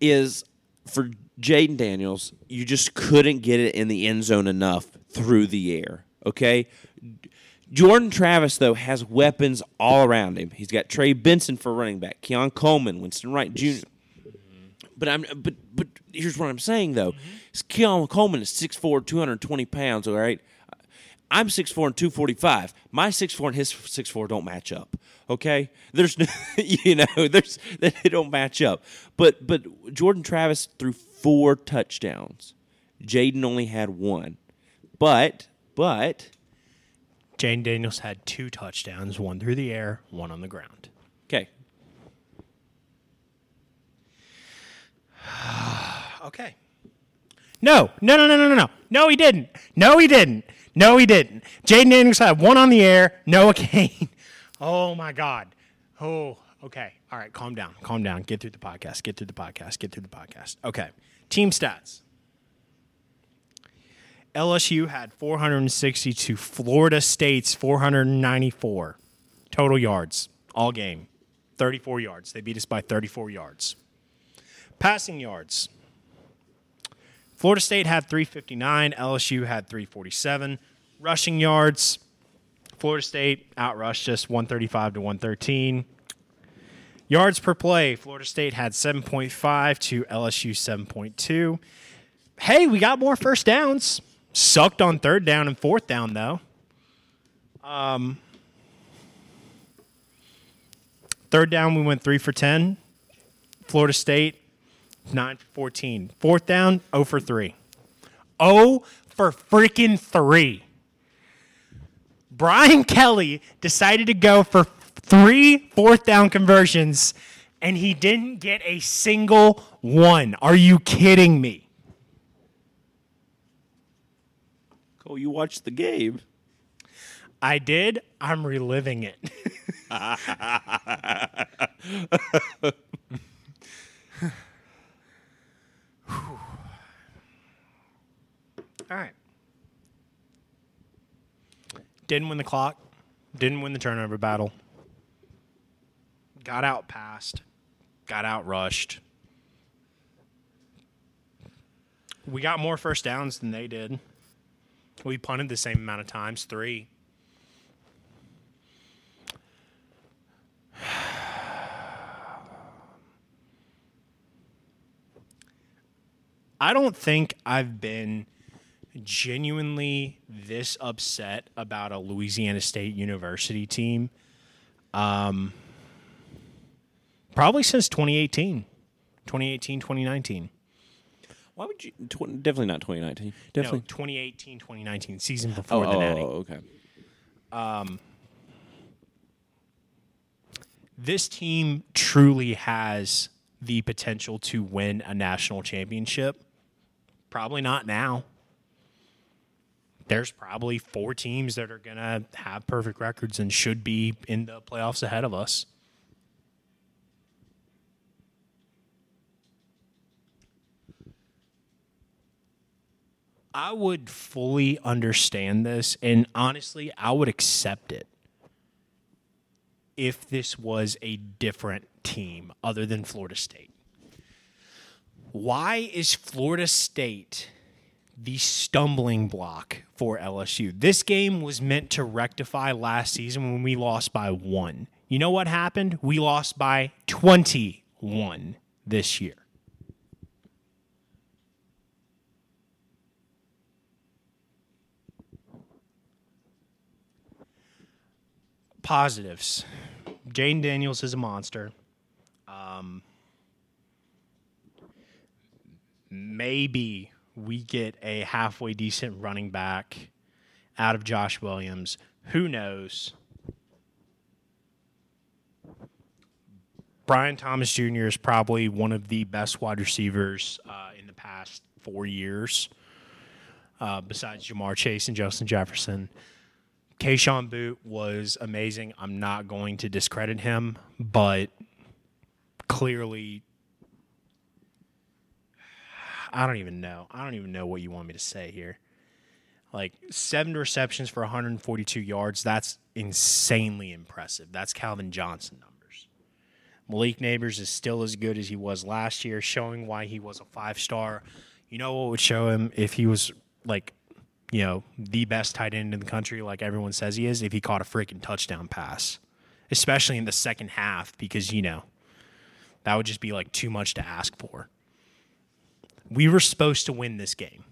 is for Jayden Daniels, you just couldn't get it in the end zone enough through the air. Okay. Jordan Travis though has weapons all around him. He's got Trey Benson for running back, Keon Coleman, Winston Wright Jr. Mm-hmm. But I'm but but here's what I'm saying though: mm-hmm. is Keon Coleman is 6'4", 220 pounds. All right, I'm 6'4 and 245. My 6'4 and his 6'4 don't match up. Okay? There's no, you know, there's they don't match up. But but Jordan Travis threw four touchdowns. Jayden only had one. But but Jayden Daniels had two touchdowns, one through the air, one on the ground. okay. Okay. No, no, no, no, no, no, no. No, he didn't. No, he didn't. No, he didn't. Jayden Daniels had one on the air, Noah Cain. Oh, my God. Oh, okay. All right, calm down. Calm down. Get through the podcast. Get through the podcast. Get through the podcast. Okay. Team stats LSU had 460 to Florida State's 494 total yards all game. 34 yards. They beat us by 34 yards. Passing yards. Florida State had 359, LSU had 347. Rushing yards. Florida State outrushed us 135 to 113. Yards per play, Florida State had 7.5 to LSU 7.2. Hey, we got more first downs. Sucked on third down and fourth down, though. Um, third down, we went three for 10. Florida State, 9 for 14. Fourth down, 0 for 3. 0 for freaking 3. Brian Kelly decided to go for three fourth down conversions, and he didn't get a single one. Are you kidding me? Cole, you watched the game. I did. I'm reliving it. All right. Didn't win the clock. Didn't win the turnover battle. Got out passed. Got out rushed. We got more first downs than they did. We punted the same amount of times, three. I don't think I've been genuinely this upset about a Louisiana State University team um, probably since 2018, 2018, 2019. Why would you? Tw- definitely not 2019. No, Definitely. 2018, 2019, season oh, before the oh, Natty. oh, okay. Um, this team truly has the potential to win a national championship. Probably not now. There's probably four teams that are going to have perfect records and should be in the playoffs ahead of us. I would fully understand this, and honestly, I would accept it if this was a different team other than Florida State. Why is Florida State the stumbling block for LSU? This game was meant to rectify last season when we lost by one. You know what happened? We lost by 21 this year. Positives. Jayden Daniels is a monster. Um, maybe we get a halfway decent running back out of Josh Williams. Who knows? Brian Thomas Jr. is probably one of the best wide receivers uh, in the past four years, uh, besides Ja'Marr Chase and Justin Jefferson. Kayshon Boutte was amazing. I'm not going to discredit him, but clearly, I don't even know. I don't even know what you want me to say here. Like seven receptions for 142 yards. That's insanely impressive. That's Calvin Johnson numbers. Malik Nabers is still as good as he was last year, showing why he was a five star. You know what would show him if he was like you know, the best tight end in the country, like everyone says he is, if he caught a freaking touchdown pass, especially in the second half, because, you know, that would just be like too much to ask for. We were supposed to win this game,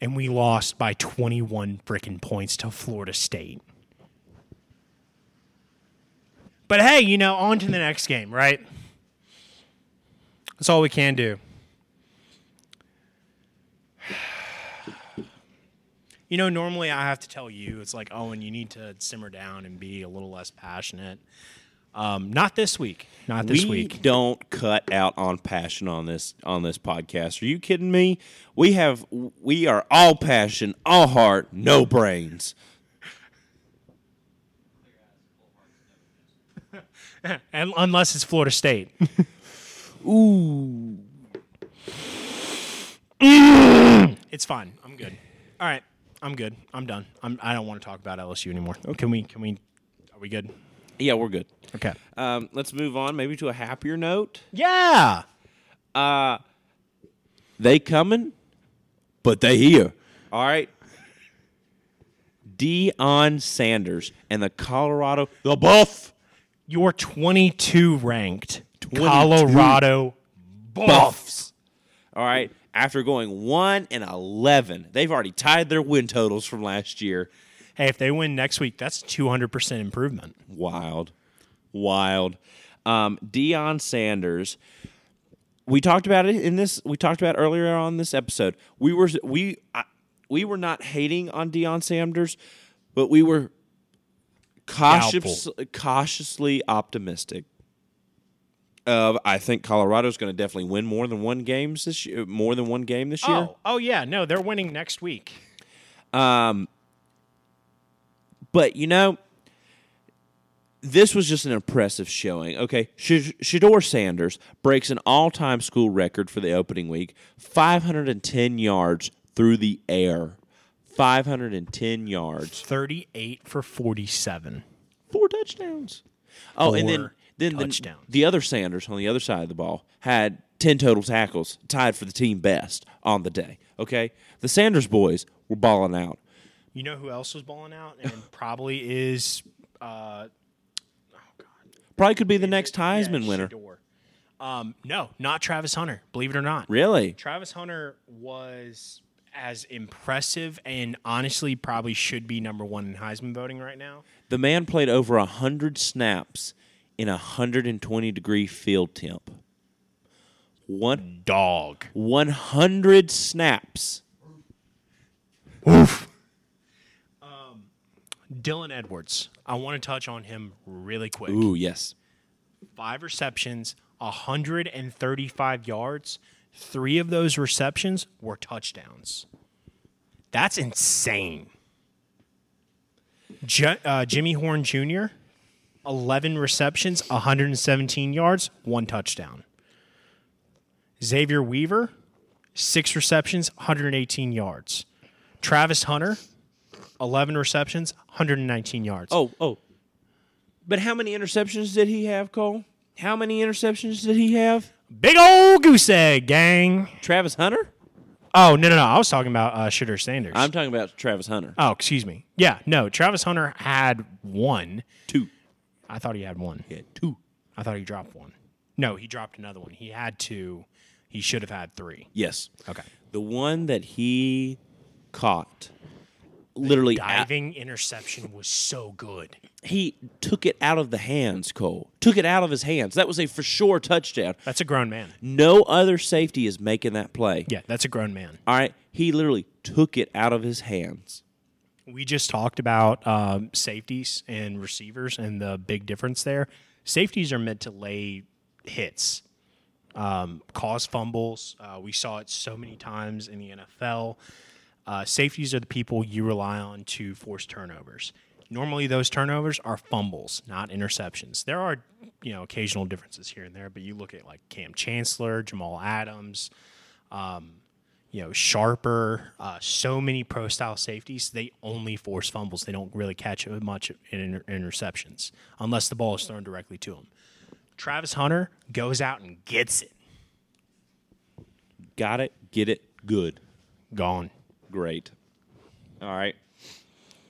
and we lost by 21 freaking points to Florida State. But hey, you know, on to the next game, right? That's all we can do. You know, normally I have to tell you, it's like, oh, and you need to simmer down and be a little less passionate. Um, not this week. Not this we week. don't cut out on passion on this on this podcast. Are you kidding me? We have we are all passion, all heart, no brains. And unless it's Florida State. Ooh. It's fine. I'm good. All right. I'm good. I'm done. I'm, I don't want to talk about LSU anymore. Can we? Can we? Are we good? Yeah, we're good. Okay. Um, let's move on, maybe to a happier note. Yeah. They coming, but they here. All right. Deion Sanders and the Colorado the Buff Your 22 ranked 22. Colorado Buffs. All right. After going one and eleven, they've already tied their win totals from last year. Hey, if they win next week, that's 200% improvement. Wild, wild. Um, Deion Sanders. We talked about it in this. We talked about earlier on this episode. We were we I, we were not hating on Deion Sanders, but we were cautious, cautiously optimistic. Of I think Colorado's going to definitely win more than one games this year. More than one game this year. Oh, oh yeah. No, they're winning next week. Um, But you know, this was just an impressive showing. Okay, Sh- Shedeur Sanders breaks an all-time school record for the opening week: 510 yards through the air. 510 yards, 38 for 47. four touchdowns. Oh, and then Four then the, the other Sanders on the other side of the ball had 10 total tackles, tied for the team best on the day. Okay, the Sanders boys were balling out. You know who else was balling out and probably is uh, Probably could be the next Heisman yeah, winner. Um, no, not Travis Hunter. Believe it or not. Really? Travis Hunter was as impressive and honestly probably should be number one in Heisman voting right now. The man played over a 100 snaps in a 120 degree field temp. One, Dog. 100 snaps. Oof. Um, Dylan Edwards. I want to touch on him really quick. Ooh, yes. Five receptions, 135 yards. Three of those receptions were touchdowns. That's insane. J- uh, Jimmy Horn Jr., 11 receptions, 117 yards, one touchdown. Xavier Weaver, six receptions, 118 yards. Travis Hunter, 11 receptions, 119 yards. Oh, oh. But how many interceptions did he have, Cole? How many interceptions did he have? Big old goose egg, gang. Travis Hunter? Oh, no, no, no. I was talking about uh, Shedeur Sanders. I'm talking about Travis Hunter. oh, excuse me. Yeah, no. Travis Hunter had one. Two. I thought he had one. Yeah, two. I thought he dropped one. No, he dropped another one. He had two. He should have had three. Yes. Okay. The one that he caught, literally, out- Diving interception was so good. he took it out of the hands, Cole. Took it out of his hands. That was a for sure touchdown. That's a grown man. No other safety is making that play. Yeah, that's a grown man. All right. He literally took it out of his hands. We just talked about um, safeties and receivers and the big difference there. Safeties are meant to lay hits, um, cause fumbles. Uh, we saw it so many times in the NFL. Uh, safeties are the people you rely on to force turnovers. Normally, those turnovers are fumbles, not interceptions. There are, you know, occasional differences here and there, but you look at like Kam Chancellor, Jamal Adams, you know, Sharper, uh, so many pro style safeties, they only force fumbles. They don't really catch much in inter- interceptions unless the ball is thrown directly to them. Travis Hunter goes out and gets it. Got it. Get it. Good. Gone. Great. All right.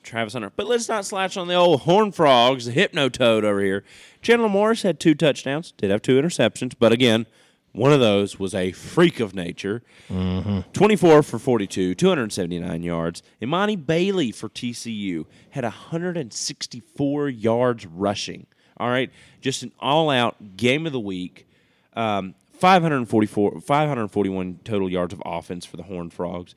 Travis Hunter. But let's not slouch on the old Horn Frogs, the Hypno Toad over here. Chandler Morris had two touchdowns, did have two interceptions, but again, one of those was a freak of nature. 24 for 42, 279 yards. Emani Bailey for TCU had 164 yards rushing. All right. Just an all out game of the week. Um, 544, 541 total yards of offense for the Horned Frogs.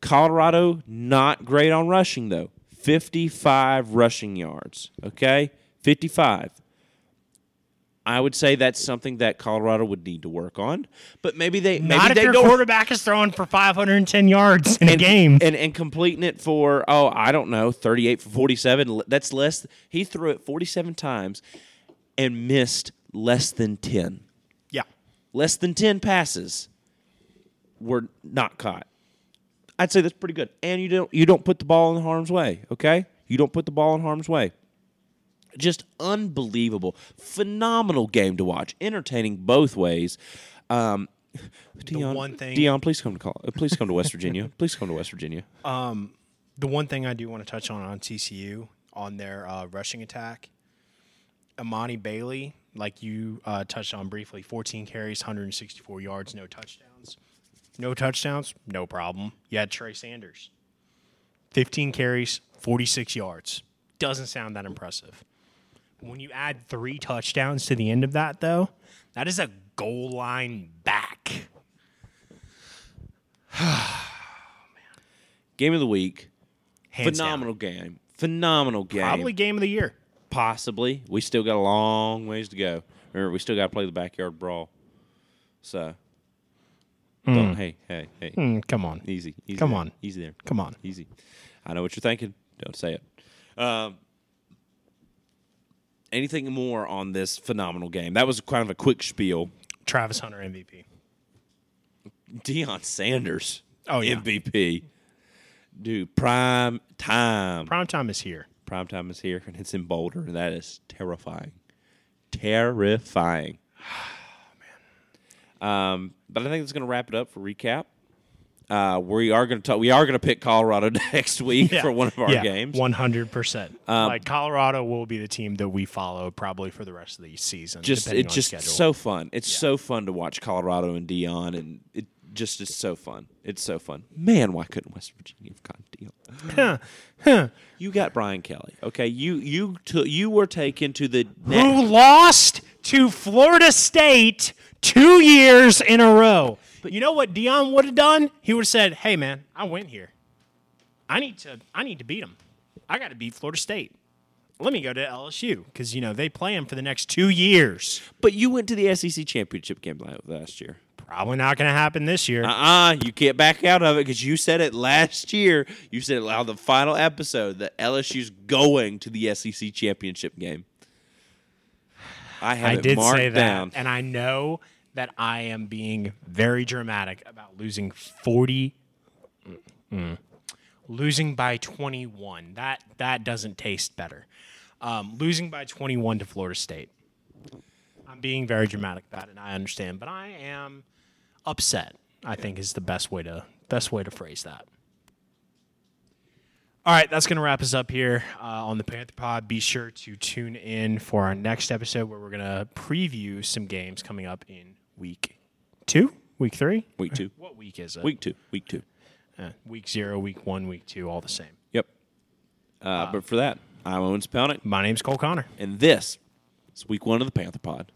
Colorado, not great on rushing, though. 55 rushing yards. Okay? 55. I would say that's something that Colorado would need to work on. But maybe they maybe Not if they your don't quarterback is throwing for 510 yards in a game. and and completing it for oh I don't know 38 for 47 that's less he threw it 47 times and missed less than 10 yeah. less than 10 passes were not caught. I'd say that's pretty good. And you don't you don't put the ball in harm's way, okay? You don't put the ball in harm's way. Just unbelievable, phenomenal game to watch, entertaining both ways. Um, Deion, one thing- Deion, please come to call. uh, Please come to West Virginia. please come to West Virginia. The one thing I do want to touch on on TCU on their uh, rushing attack, Emani Bailey, like you uh, touched on briefly, 14 carries, 164 yards, no touchdowns. No touchdowns, no problem. You had Trey Sanders, 15 carries, 46 yards. Doesn't sound that impressive. When you add three touchdowns to the end of that, though, that is a goal line back. Game of the week. Hands down. phenomenal game. Phenomenal game. Probably game of the year. Possibly. We still got a long ways to go. Remember, we still got to play the backyard brawl. So, don't, hey, hey, hey, Mm, come on. easy, easy. Come there. on. easy there, Come on. easy. I know what you're thinking. Don't say it. Um, anything more on this phenomenal game? That was kind of a quick spiel. Travis Hunter MVP. Deion Sanders, Oh, yeah. MVP. Dude, prime time. Prime time is here. Prime time is here, and it's in Boulder, and that is terrifying. Terrifying. Um, but I think that's going to wrap it up for recap. Uh, we are going to talk. We are going to pick Colorado next week for one of our games. Um, One hundred percent. Like Colorado will be the team that we follow probably for the rest of the season. just it's just schedule. so fun. It's so fun to watch Colorado and Deion, and it just is so fun. It's so fun. Man, why couldn't West Virginia have gotten Deion? You got Brian Kelly. Okay, you you took you were taken to the who lost to Florida State two years in a row. But you know what Deion would have done? He would have said, "Hey man, I went here. I need to. I need to beat them. I got to beat Florida State. Let me go to LSU because you know they play them for the next two years. But you went to the SEC championship game last year. Probably not going to happen this year. Uh-uh, you can't back out of it because you said it last year. You said it on the final episode that LSU's going to the SEC championship game. I I it did marked say that, down. and I know that I am being very dramatic about losing forty, Mm. losing by twenty-one. That that doesn't taste better. Um, losing by twenty-one to Florida State. I'm being very dramatic about it. I understand, but I am upset. I think is the best way to best way to phrase that. All right, that's going to wrap us up here uh, on the Panther Pod. Be sure to tune in for our next episode where we're going to preview some games coming up in week two, week three. Week two. What week is it? Week two. Week two. Uh, week zero, week one, week two, all the same. Yep. Uh, but for that, I'm Owens Pelnick, My name's Cole Connor. and this is week one of the Panther Pod.